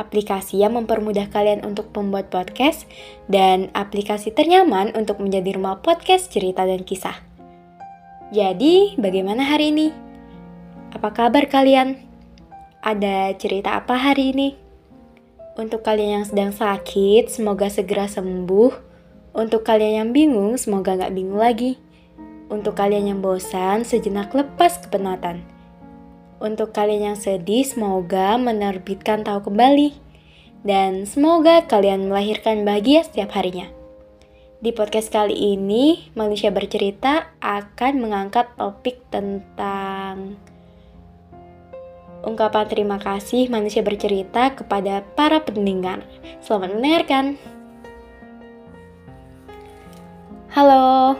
aplikasi yang mempermudah kalian untuk membuat podcast, dan aplikasi ternyaman untuk menjadi rumah podcast cerita dan kisah. Jadi, bagaimana hari ini? Apa kabar kalian? Ada cerita apa hari ini? Untuk kalian yang sedang sakit, semoga segera sembuh. Untuk kalian yang bingung, semoga nggak bingung lagi. Untuk kalian yang bosan, sejenak lepas kepenatan. Untuk kalian yang sedih, semoga menerbitkan tahu kembali. Dan semoga kalian melahirkan bahagia setiap harinya. Di podcast kali ini, Manusia Bercerita akan mengangkat topik tentang ungkapan terima kasih manusia bercerita kepada para pendengar. Selamat mendengarkan. Halo,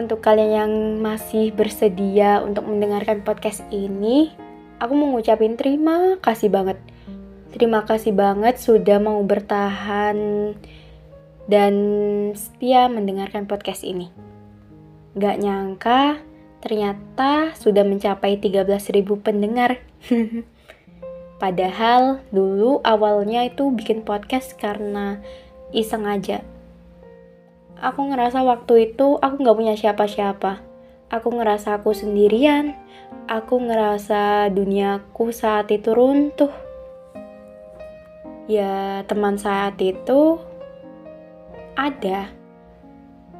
untuk kalian yang masih bersedia untuk mendengarkan podcast ini, aku mau ngucapin terima kasih banget. Terima kasih banget sudah mau bertahan dan setia mendengarkan podcast ini. Gak nyangka ternyata sudah mencapai 13.000 pendengar. Padahal dulu awalnya itu bikin podcast karena iseng aja aku ngerasa waktu itu aku nggak punya siapa-siapa. Aku ngerasa aku sendirian. Aku ngerasa duniaku saat itu runtuh. Ya, teman saat itu ada.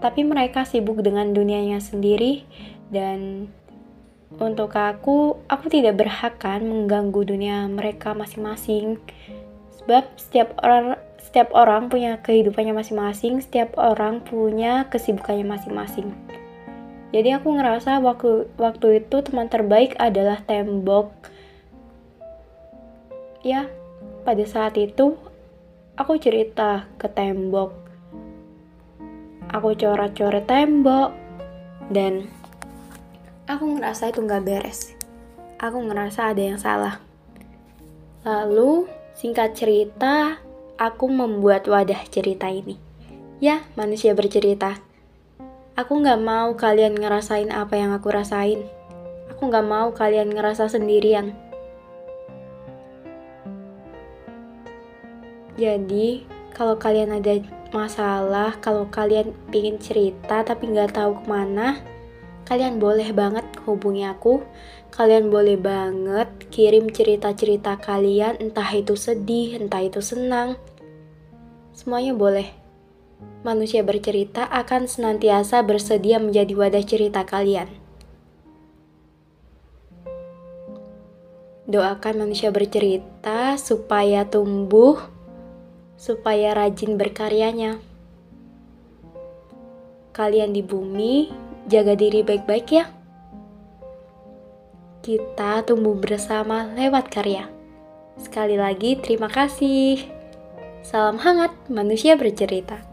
Tapi mereka sibuk dengan dunianya sendiri dan untuk aku, aku tidak berhak kan mengganggu dunia mereka masing-masing. Sebab setiap orang setiap orang punya kehidupannya masing-masing, setiap orang punya kesibukannya masing-masing. Jadi aku ngerasa waktu waktu itu teman terbaik adalah tembok. Ya, pada saat itu aku cerita ke tembok. Aku coret-coret tembok dan aku ngerasa itu nggak beres. Aku ngerasa ada yang salah. Lalu singkat cerita, aku membuat wadah cerita ini. Ya, manusia bercerita. Aku nggak mau kalian ngerasain apa yang aku rasain. Aku nggak mau kalian ngerasa sendirian. Jadi, kalau kalian ada masalah, kalau kalian ingin cerita tapi nggak tahu ke mana, kalian boleh banget hubungi aku. Kalian boleh banget kirim cerita-cerita kalian, entah itu sedih, entah itu senang. Semuanya boleh. Manusia bercerita akan senantiasa bersedia menjadi wadah cerita kalian. Doakan manusia bercerita supaya tumbuh, supaya rajin berkaryanya. Kalian di bumi jaga diri baik-baik ya. Kita tumbuh bersama lewat karya. Sekali lagi, terima kasih. Salam hangat, manusia bercerita.